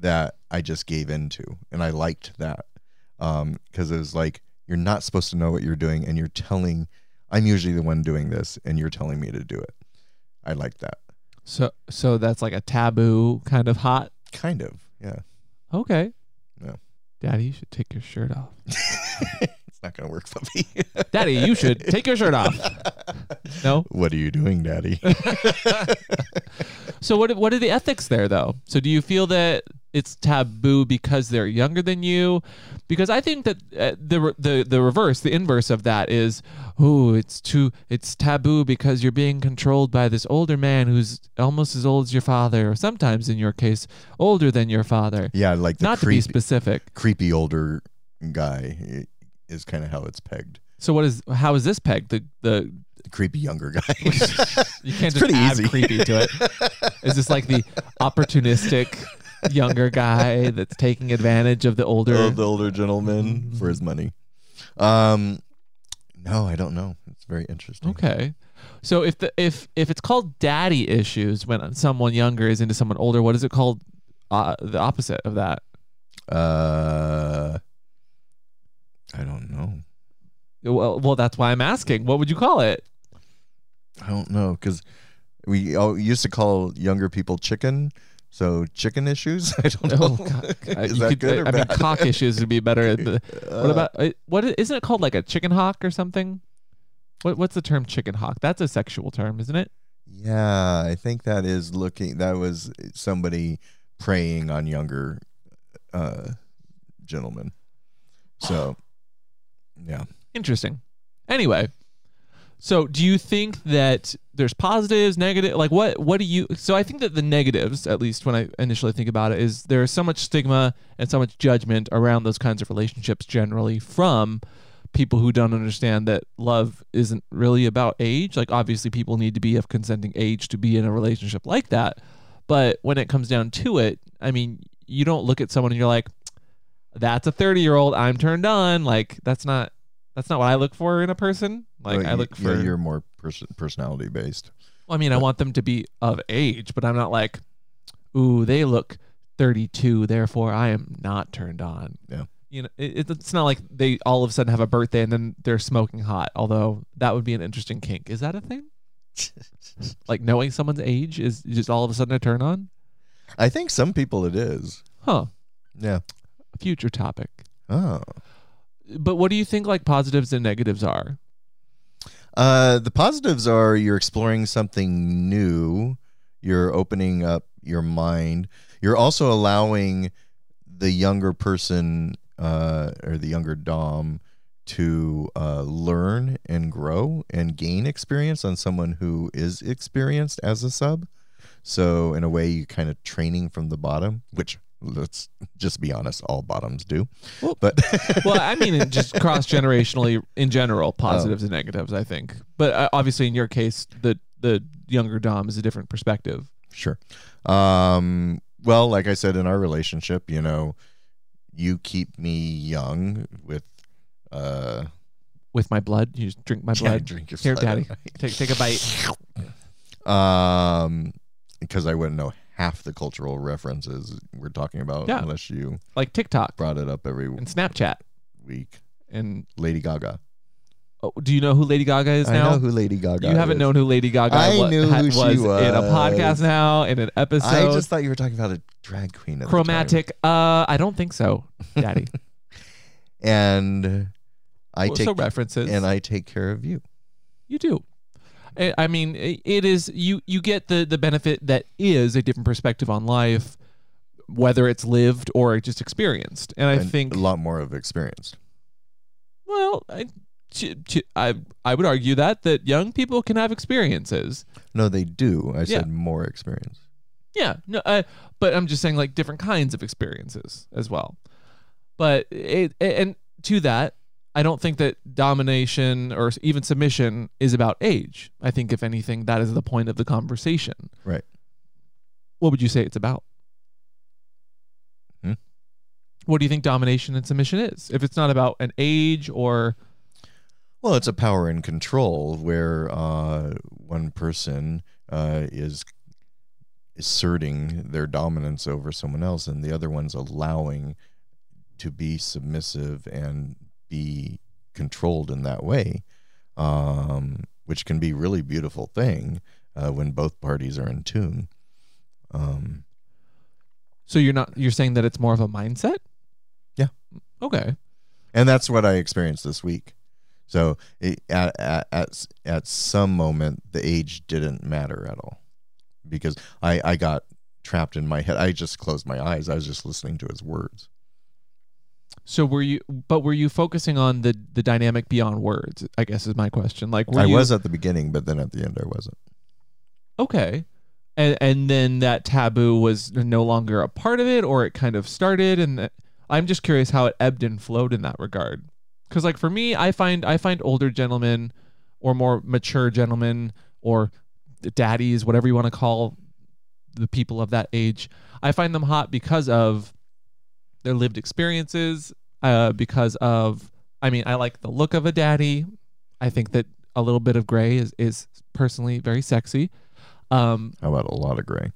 that I just gave into, and I liked that because it was like you're not supposed to know what you're doing, and you're telling. I'm usually the one doing this, and you're telling me to do it. I like that So so that's like a taboo kind of hot. kind of, yeah. Okay. Yeah. Daddy, you should take your shirt off. not gonna work for me. Daddy, you should take your shirt off. No. what are you doing, Daddy? So what what are the ethics there though? So do you feel that it's taboo because they're younger than you? Because I think that uh, the the the reverse, the inverse of that is, oh, it's too it's taboo because you're being controlled by this older man who's almost as old as your father, or sometimes in your case, older than your father. yeah, like the Not to be specific. creepy older guy is kind of how it's pegged. So what is how is this pegged? The the The creepy younger guy. you can't It's just pretty add easy. creepy to it. Is this like the opportunistic younger guy that's taking advantage of the older? Oh, the older gentleman for his money. Um, no, I don't know. It's very interesting. Okay. So if the if if it's called daddy issues when someone younger is into someone older, what is it called? Uh, the opposite of that. Uh, I don't know. Well, well, that's why I'm asking. What would you call it? I don't know because we all used to call younger people chicken. So chicken issues. I don't know. Oh, God. Uh, is that could- good or I mean, bad? cock issues would be better. The, what Uh, about uh, what? i- Isn't it called like a chicken hawk or something? What What's the term chicken hawk? That's a sexual term, isn't it? Yeah, I think that is looking. That was somebody preying on younger uh, gentlemen. So, yeah. Interesting. Anyway, so do you think that there's positives, negative? Like what what do you so I think that the negatives, at least when I initially think about it, is there's so much stigma and so much judgment around those kinds of relationships generally from people who don't understand that love isn't really about age. Like obviously people need to be of consenting age to be in a relationship like that. But when it comes down to it, I mean, you don't look at someone and you're like, that's a 30 year old, I'm turned on. Like that's not that's not what I look for in a person. Like Well, I look yeah, for you're more pers- personality based. well, I mean, I want them to be of age, but I'm not like, ooh, they look 32, therefore I am not turned on. Yeah. You know, it, it's not like they all of a sudden have a birthday and then they're smoking hot. Although that would be an interesting kink. Is that a thing? Like knowing someone's age is just all of a sudden a turn on? I think some people it is. Huh. Yeah. Future topic. Oh. But what do you think like positives and negatives are? Uh, the positives are you're exploring something new. You're opening up your mind. You're also allowing the younger person uh, or the younger dom to uh, learn and grow and gain experience on someone who is experienced as a sub. So in a way, you're kind of training from the bottom, which let's just be honest, all bottoms do. Well- but well, I mean, just cross generationally in general, positives and negatives. I think, but uh, obviously in your case, the the younger dom is a different perspective. Sure. Um, well, like I said, in our relationship, you know, you keep me young with, uh, With my blood, you just drink my yeah, blood. drink your Here, blood daddy, take take a bite. Um, because I wouldn't know half the cultural references we're talking about Yeah. unless you Like TikTok brought it up every and Snapchat. week. And Lady Gaga. oh, do you know who Lady Gaga is now? I now? know who Lady Gaga. you haven't is. known who Lady Gaga I wa- knew ha- who she was in a was. podcast now, in an episode. I just thought you were talking about a drag queen. At the time. Chromatic. Uh, I don't think so, Daddy. and I Well, take so references. and I take care of you. You do. I I mean, eh, it is you. You get the the benefit that is a different perspective on life, whether it's lived or just experienced. And I and think, a lot more of experience. well, I, I I would argue that that young people can have experiences. No, they do. I Yeah. said more experience. Yeah, no, I, but I'm just saying like different kinds of experiences as well. But it and to that, I don't think that domination or even submission is about age. I think if anything, that is the point of the conversation. Right. What would you say it's about? Hmm? What do you think domination and submission is? If it's not about an age or Well, it's a power and control where uh, one person uh, is asserting their dominance over someone else, and the other one's allowing to be submissive and be controlled in that way, um, which can be a really beautiful thing uh, when both parties are in tune. Um, so you're not you're saying that it's more of a mindset? Yeah. Okay. and that's what I experienced this week. So it, at, at at at some moment, the age didn't matter at all because I I got trapped in my head. I just closed my eyes. I was just listening to his words. So were you but were you focusing on the the dynamic beyond words? I guess is my question. Like were I you was at the beginning, but then at the end, I wasn't. okay. And and then that taboo was no longer a part of it or it kind of started and that, I'm just curious how it ebbed and flowed in that regard. Cuz like for me, I find I find older gentlemen or more mature gentlemen or daddies, whatever you want to call the people of that age, I find them hot because of their lived experiences, uh, because of I mean, I like the look of a daddy. I think that a little bit of gray is is personally very sexy. Um, How about a lot of gray?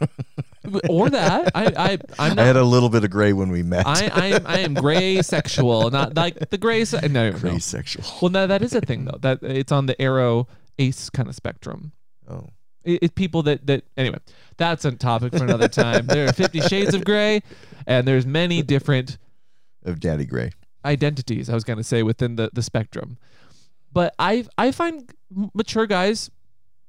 or that I I I'm I had a little bit of gray when we met. I, I am I am gray sexual, not like the gray. Se- no, no. gray sexual. Well, no, that is a thing though. That it's on the arrow ace kind of spectrum. Oh, It, it's people that that anyway. That's a topic for another time. there are Fifty Shades of Gray, and there's many different of Daddy Gray. identities. I was going to say within the the spectrum, but I I find mature guys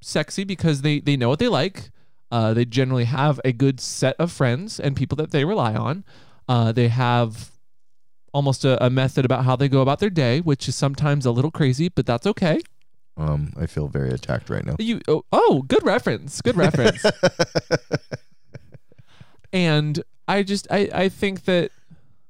sexy because they they know what they like. Uh, they generally have a good set of friends and people that they rely on. Uh, they have almost a, a method about how they go about their day, which is sometimes a little crazy, but that's okay. Um, I feel very attacked right now. You oh, oh good reference, good reference. and I just I I think that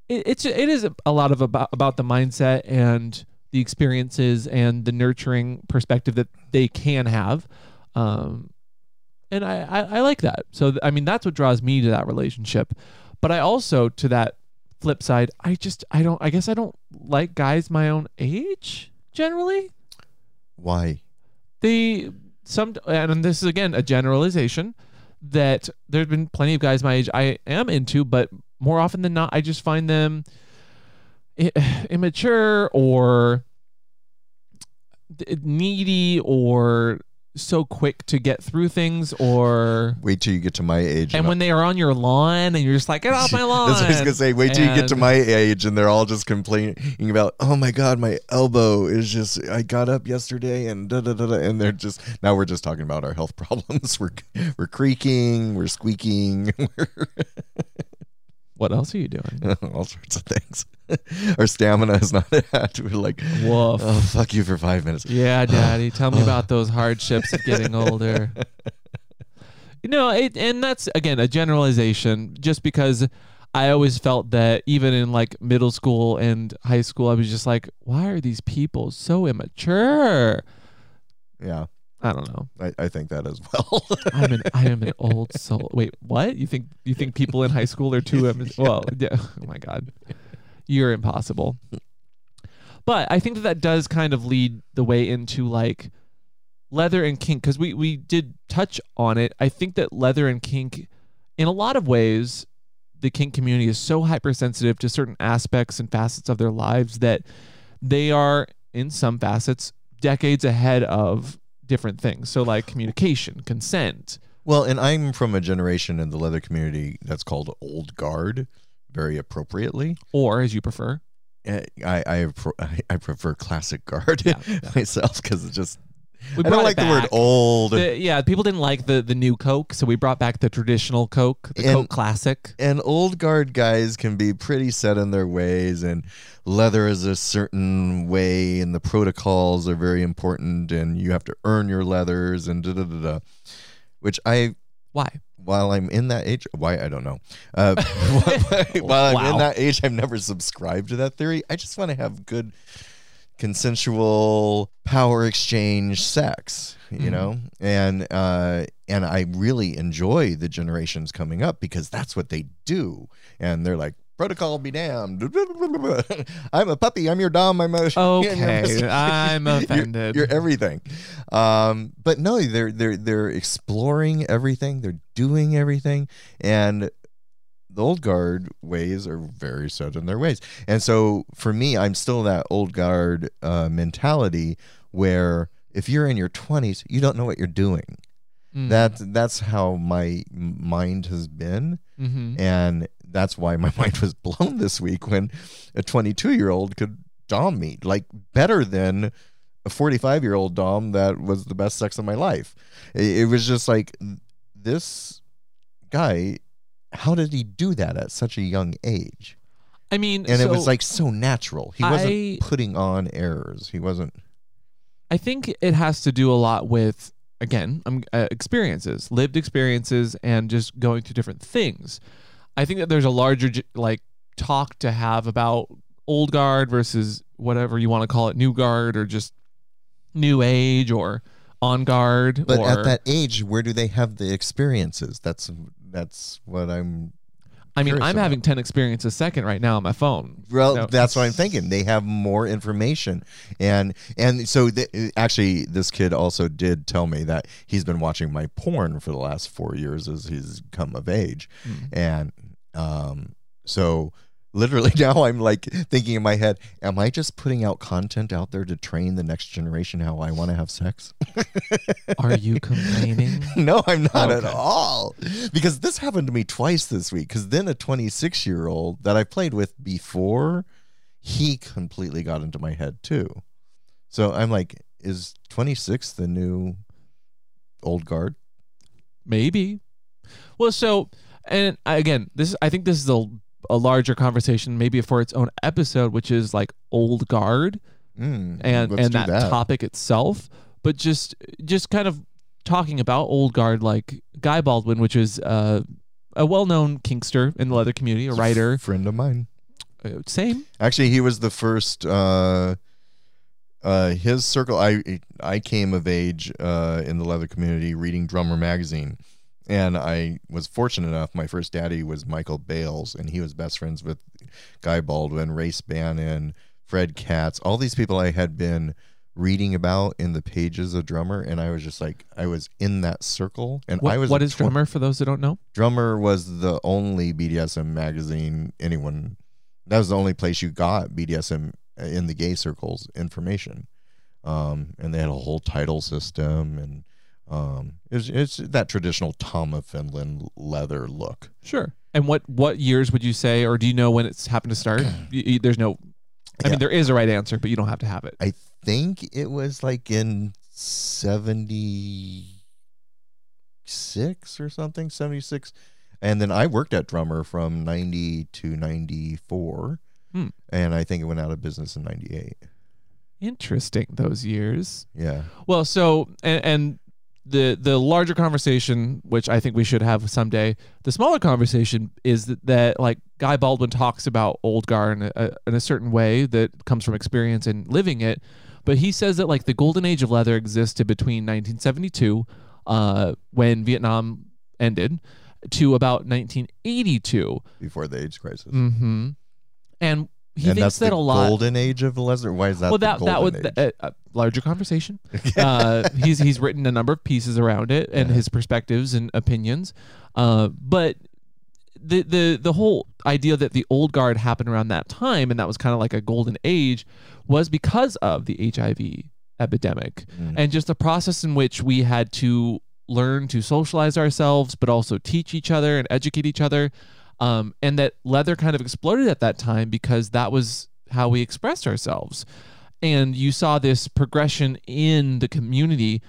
it, it's it is a lot of about about the mindset and the experiences and the nurturing perspective that they can have, um, and I, I I like that. So th- I mean that's what draws me to that relationship, but I also to that flip side I just I don't I guess I don't like guys my own age generally Why? they some and this is again a generalization that there's been plenty of guys my age I am into, but more often than not, I just find them immature or needy or so quick to get through things or Wait till you get to my age. and when they are on your lawn and you're just like get off my lawn That's what I was gonna say. Wait till you get to my age, and they're all just complaining about, "Oh my god, my elbow is just. I got up yesterday, and da da da da." And they're just now we're just talking about our health problems. We're we're creaking, we're squeaking, we're what else are you doing all sorts of things. our stamina is not at. We're like, Woof. oh fuck you for five minutes. Yeah, Daddy, tell me about those hardships of getting older. You know, it, and that's again a generalization. Just because I always felt that even in like middle school and high school, I was just like, why are these people so immature? Yeah, I don't know. I, I think that as well. I'm an I am an old soul. Wait, what? You think you think people in high school are too? Im- well, yeah. Oh my god, you're impossible. But I think that that does kind of lead the way into like leather and kink because we we did touch on it. I think that leather and kink, in a lot of ways, the kink community is so hypersensitive to certain aspects and facets of their lives that they are in some facets decades ahead of different things. So like communication, consent. Well, and I'm from a generation in the leather community that's called old guard, very appropriately. or as you prefer. Uh, I I, I prefer classic guard Yeah, myself because it's just We I don't like the word old. The- yeah, people didn't like the the new Coke, so we brought back the traditional Coke, the And- Coke Classic. and old guard guys can be pretty set in their ways and leather is a certain way and the protocols are very important and you have to earn your leathers and da da da da which i Why? while i'm in that age why i don't know uh, while i'm in that age i've never subscribed to that theory i just want to have good consensual power exchange sex you Mhm. know? And uh and i really enjoy the generations coming up because that's what they do. And they're like protocol be damned. I'm a puppy. I'm your dom. I'm a Okay, I'm You're- offended. you're, everything. Um but no they're they're they're exploring everything. They're doing everything. And the old guard ways are very set in their ways. And so for me, I'm still that old guard uh, mentality where if you're in your 20s, you don't know what you're doing. Mm. That that's how my mind has been, Mhm. and that's why my mind was blown this week when a 22 year old could dom me like better than a 45 year old dom that was the best sex of my life. It, it was just like this guy. How did he do that at such a young age? I mean, And it was like so natural. He wasn't I- putting on errors. He wasn't. I think it has to do a lot with again, um, uh, experiences, lived experiences, and just going through different things. I think that there's a larger like talk to have about old guard versus whatever you want to call it, new guard or just new age or on guard. But or, at that age, where do they have the experiences? That's that's what I'm. I mean, I'm about. having ten experiences a second right now on my phone. Well, No. that's what I'm thinking. They have more information, and and so th- actually, this kid also did tell me that he's been watching my porn for the last four years as he's come of age, Hmm. and um, so literally now I'm like thinking in my head, am I just putting out content out there to train the next generation how I want to have sex? Are you complaining? no, I'm not at all. Because this happened to me twice this week. Because then a 26 year old that I played with before, he completely got into my head too. So I'm like, is 26 the new old guard? Maybe. Well, so and again, this I think this is a a larger conversation, maybe for its own episode, which is like old guard Mm, and and do that, topic itself. But just just kind of talking about old guard, like Guy Baldwin, which is uh, a well known kinkster in the leather community, a writer. Friend of mine. Uh, Same. Actually, he was the first. Uh, uh, his circle. I I came of age uh, in the leather community reading Drummer magazine, and I was fortunate enough. My first daddy was Michael Bales, and he was best friends with Guy Baldwin, Race Bannon, Fred Katz, all these people I had been reading about in the pages of Drummer, and I was just like, I was in that circle, and What, I was what is tw- drummer for those that don't know? Drummer was the only BDSM magazine anyone. That was the only place you got BDSM in the gay circles information, um, and they had a whole title system and Um, it's, it's that traditional Tom of Finland leather look. Sure. And what what years would you say, or do you know when it's happened to start? Y- y- There's no. I Yeah. mean, there is a right answer, but you don't have to have it. I think it was like in 76 or something, 76. And then I worked at Drummer from 90 to 94. Hmm. And I think it went out of business in 98. Interesting. Those years. Yeah. Well, so and, and the the larger conversation, which I think we should have someday, the smaller conversation is that, that like Guy Baldwin talks about old guard in a, in a certain way that comes from experience and living it, but he says that like the golden age of leather existed between 1972, uh, when Vietnam ended, to about 1982. Before the AIDS crisis. Mm-hmm. And he and thinks that's that the a lot. golden age of leather. Why is that? well, the that that would uh, uh, larger conversation. uh, he's he's written a number of pieces around it and Yeah. his perspectives and opinions. Uh, but the the the whole idea that the old guard happened around that time and that was kind of like a golden age was because of the HIV epidemic Mm. and just the process in which we had to learn to socialize ourselves but also teach each other and educate each other um, and that leather kind of exploded at that time because that was how we expressed ourselves. And you saw this progression in the community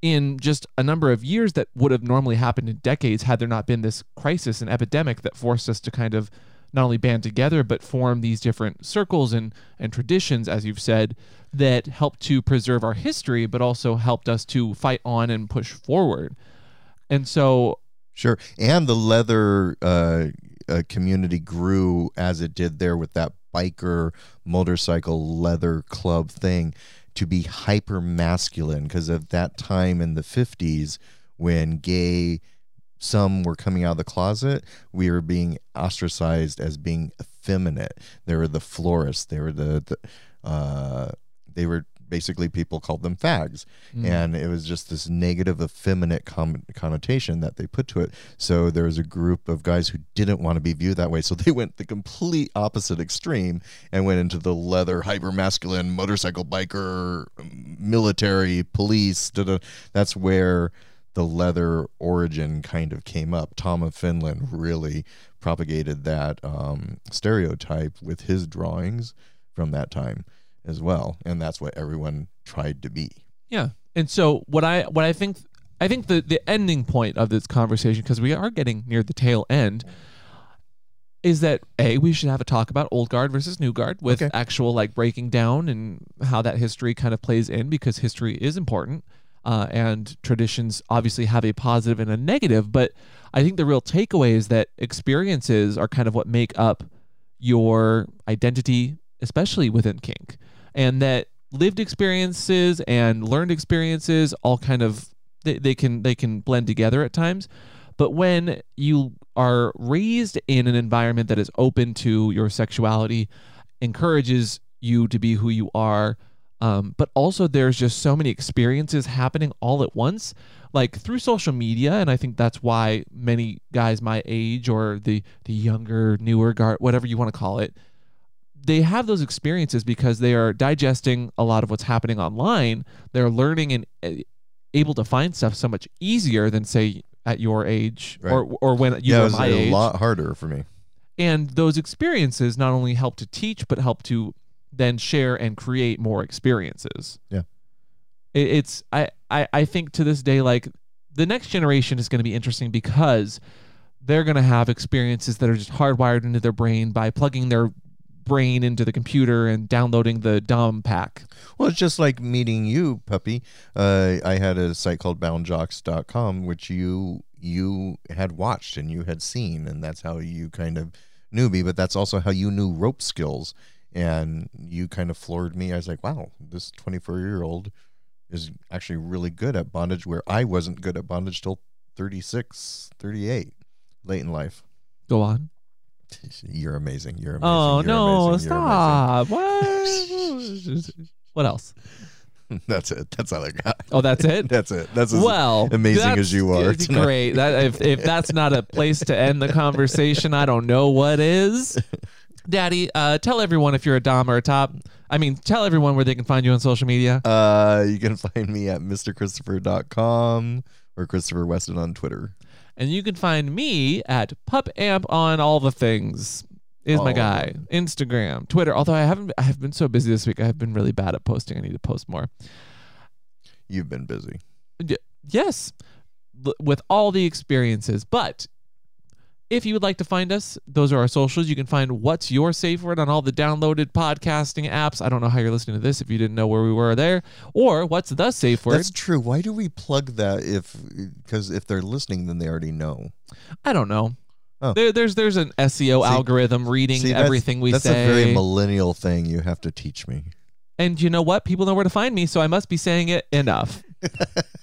in just a number of years that would have normally happened in decades had there not been this crisis and epidemic that forced us to kind of not only band together but form these different circles and and traditions as you've said that helped to preserve our history but also helped us to fight on and push forward. And so Sure. And the leather uh, uh, community grew as it did there with that biker motorcycle leather club thing to be hyper masculine because of that time in the 50s when gay some were coming out of the closet we were being ostracized as being effeminate. They were the florists they were the, the uh, they were basically people called them fags. Mm, and it was just this negative effeminate com- connotation that they put to it. So there was a group of guys who didn't want to be viewed that way. So they went the complete opposite extreme and went into the leather hyper masculine motorcycle biker military police da-da. that's where the leather origin kind of came up. Tom of finland really propagated that um, stereotype with his drawings from that time as well and that's what everyone tried to be Yeah. And so what I what I think I think the the ending point of this conversation because we are getting near the tail end is that a we should have a talk about old guard versus new guard with Okay. actual like breaking down and how that history kind of plays in because history is important uh, and traditions obviously have a positive and a negative but i think the real takeaway is that experiences are kind of what make up your identity especially within kink and that lived experiences and learned experiences all kind of they, they can they can blend together at times. But when you are raised in an environment that is open to your sexuality encourages you to be who you are um, but also there's just so many experiences happening all at once like through social media and i think that's why many guys my age or the the younger newer guard whatever you want to call it they have those experiences because they are digesting a lot of what's happening online. They're learning and uh, able to find stuff so much easier than say at your age Right. or or when you yeah, it were was my a age. lot harder for me. And those experiences not only help to teach but help to then share and create more experiences. Yeah. It, it's I, I I think to this day like the next generation is going to be interesting because they're going to have experiences that are just hardwired into their brain by plugging their brain into the computer and downloading the DOM pack. Well, it's just like meeting you, puppy. Uh, I had a site called boundjocks.com, which you you had watched and you had seen, and that's how you kind of knew me. But that's also how you knew rope skills, and you kind of floored me. I was like, wow, this 24 year old is actually really good at bondage, where I wasn't good at bondage till 36, 38, late in life. Go on. You're amazing. You're amazing. Oh You're no, amazing. Stop. What? what else? That's it. That's all I got. Oh, that's it? That's it. That's as well, amazing that's as you are. tonight. Great. That if if that's not a place to end the conversation, I don't know what is. Daddy, uh, tell everyone if you're a Dom or a top. I mean, tell everyone where they can find you on social media. Uh, you can find me at mrkristofer.com or Kristofer Weston on Twitter. And you can find me at Pup Amp on all the things. Is my of guy. Instagram, Twitter. Although I haven't I have been so busy this week. I have been really bad at posting. I need to post more. You've been busy. Y- yes, l- with all the experiences. But if you would like to find us, those are our socials. You can find What's Your Safe Word on all the downloaded podcasting apps. I don't know how you're listening to this if you didn't know where we were there. Or What's the Safe Word? That's true. Why do we plug that if because if they're listening then they already know. I don't know. Oh. There, there's there's an SEO See- algorithm reading See, everything we that's say. That's a very millennial thing you have to teach me. And you know what? People know where to find me, so I must be saying it enough.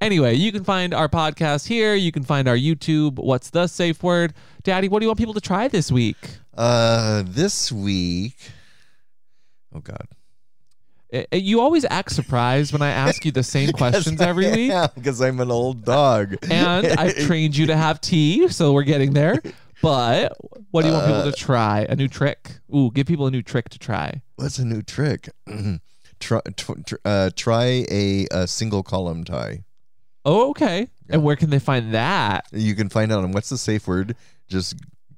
anyway, you can find our podcast here. You can find our YouTube. What's the safe word? Daddy, what do you want people to try this week? Uh this week Oh god. Eh, eh, You always act surprised when I ask you the same questions every week. Yeah, because I'm an old dog. And I've trained you to have tea, so we're getting there. But what do you want people Uh, to try? A new trick? Ooh, give people a new trick to try. What's a new trick? try tr- uh, try a, a single column tie. Oh, okay. Yeah. And where can they find that? You can find out on what's the safe word. Just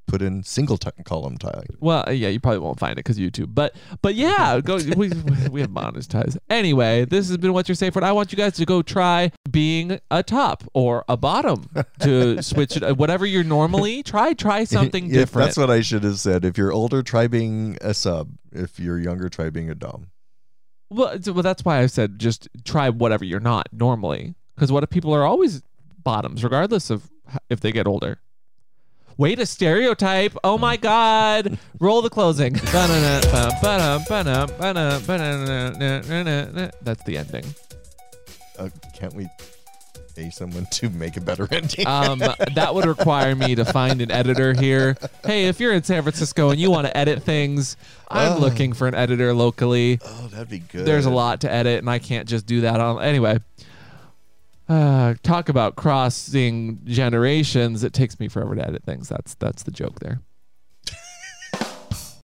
put in single t- column tie. Well, uh, yeah, you probably won't find it because YouTube. But but yeah, go. We, we have monetized. Anyway, this has been what's your safe word. I want you guys to go try being a top or a bottom to switch it. Whatever you're normally try. Try something If- different. That's what I should have said. If you're older, try being a sub. If you're younger, try being a dom. Well, well, that's why I said just try whatever you're not normally. Because what if people are always bottoms, regardless of if they get older? Way to stereotype. Oh my God. Roll the closing. That's the ending. Uh, can't we pay someone to make a better ending? Um, that would require me to find an editor here. Hey, if you're in San Francisco and you want to edit things, I'm Oh. looking for an editor locally. oh, that'd be good. There's a lot to edit, and I can't just do that on. Anyway, uh, talk about crossing generations. It takes me forever to edit things. That's that's the joke there.